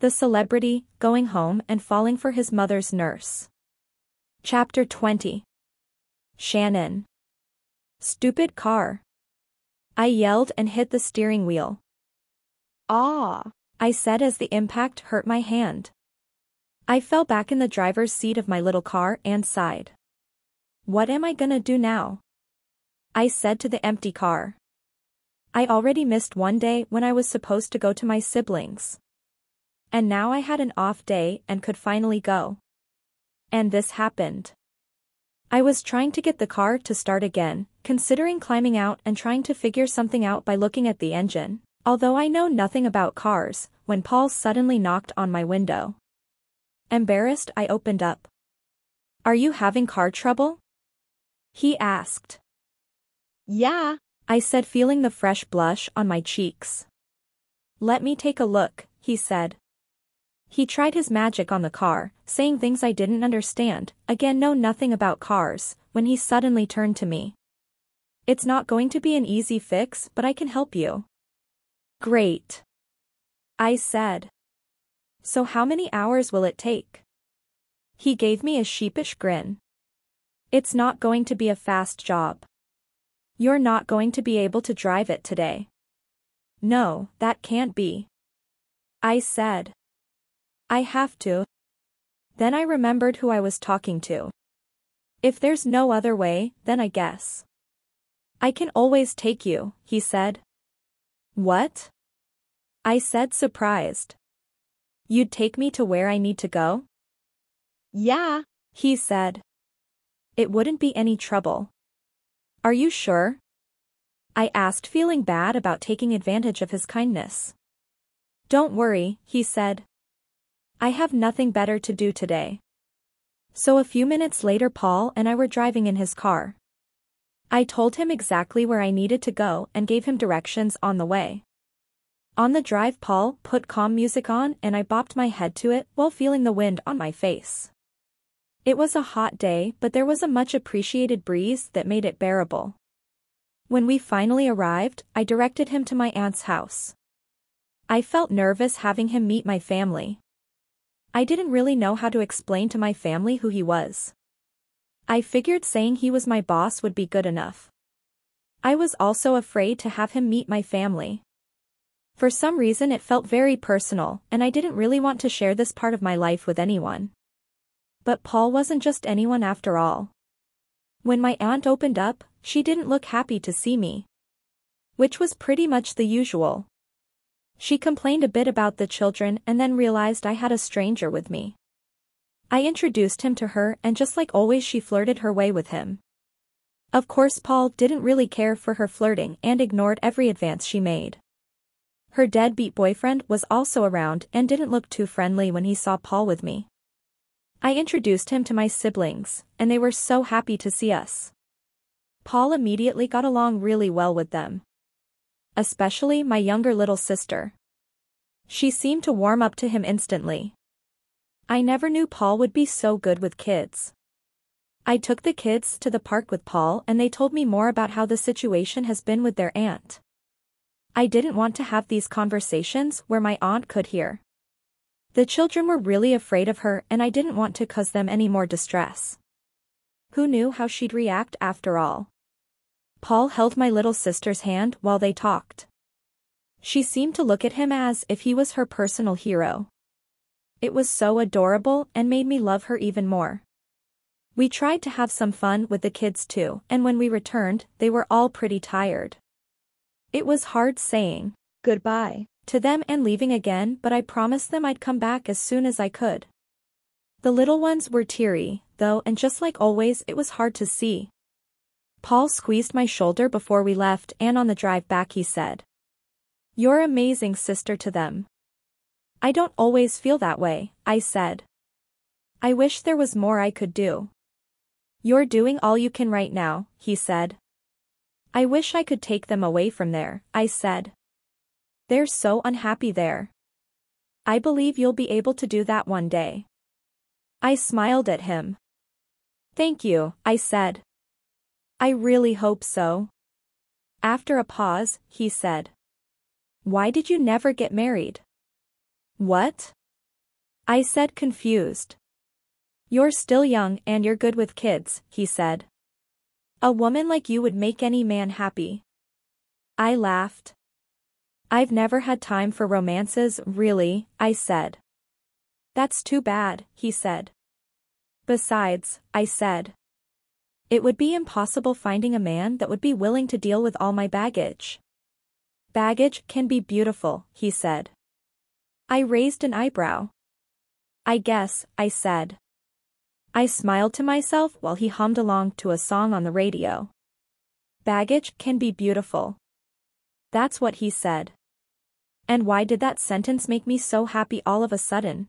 The celebrity, going home and falling for his mother's nurse. Chapter 20 Shannon. Stupid car. I yelled and hit the steering wheel. Ah, I said as the impact hurt my hand. I fell back in the driver's seat of my little car and sighed. What am I gonna do now? I said to the empty car. I already missed one day when I was supposed to go to my siblings. And now I had an off day and could finally go. And this happened. I was trying to get the car to start again, considering climbing out and trying to figure something out by looking at the engine, although I know nothing about cars, when Paul suddenly knocked on my window. Embarrassed I opened up. Are you having car trouble? He asked. Yeah, I said feeling the fresh blush on my cheeks. Let me take a look, he said. He tried his magic on the car, saying things I didn't understand, again know nothing about cars, when he suddenly turned to me. It's not going to be an easy fix but I can help you. Great. I said. So how many hours will it take? He gave me a sheepish grin. It's not going to be a fast job. You're not going to be able to drive it today. No, that can't be. I said. I have to. Then I remembered who I was talking to. If there's no other way, then I guess. I can always take you, he said. What? I said surprised. You'd take me to where I need to go? Yeah, he said. It wouldn't be any trouble. Are you sure? I asked feeling bad about taking advantage of his kindness. Don't worry, he said. I have nothing better to do today. So a few minutes later Paul and I were driving in his car. I told him exactly where I needed to go and gave him directions on the way. On the drive Paul put calm music on and I bopped my head to it while feeling the wind on my face. It was a hot day but there was a much appreciated breeze that made it bearable. When we finally arrived, I directed him to my aunt's house. I felt nervous having him meet my family. I didn't really know how to explain to my family who he was. I figured saying he was my boss would be good enough. I was also afraid to have him meet my family. For some reason it felt very personal, and I didn't really want to share this part of my life with anyone. But Paul wasn't just anyone after all. When my aunt opened up, she didn't look happy to see me. Which was pretty much the usual. She complained a bit about the children and then realized I had a stranger with me. I introduced him to her and just like always she flirted her way with him. Of course Paul didn't really care for her flirting and ignored every advance she made. Her deadbeat boyfriend was also around and didn't look too friendly when he saw Paul with me. I introduced him to my siblings, and they were so happy to see us. Paul immediately got along really well with them. Especially my younger little sister. She seemed to warm up to him instantly. I never knew Paul would be so good with kids. I took the kids to the park with Paul and they told me more about how the situation has been with their aunt. I didn't want to have these conversations where my aunt could hear. The children were really afraid of her and I didn't want to cause them any more distress. Who knew how she'd react after all? Paul held my little sister's hand while they talked. She seemed to look at him as if he was her personal hero. It was so adorable and made me love her even more. We tried to have some fun with the kids too, and when we returned, they were all pretty tired. It was hard saying goodbye to them and leaving again but I promised them I'd come back as soon as I could. The little ones were teary, though and just like always it was hard to see. Paul squeezed my shoulder before we left and on the drive back he said. You're amazing sister to them. I don't always feel that way, I said. I wish there was more I could do. You're doing all you can right now, he said. I wish I could take them away from there, I said. They're so unhappy there. I believe you'll be able to do that one day. I smiled at him. Thank you, I said. I really hope so. After a pause, he said. Why did you never get married? What? I said confused. You're still young and you're good with kids, he said. A woman like you would make any man happy. I laughed. I've never had time for romances, really, I said. That's too bad, he said. Besides, I said. It would be impossible finding a man that would be willing to deal with all my baggage. Baggage can be beautiful, he said. I raised an eyebrow. I guess, I said. I smiled to myself while he hummed along to a song on the radio. Baggage can be beautiful. That's what he said. And why did that sentence make me so happy all of a sudden?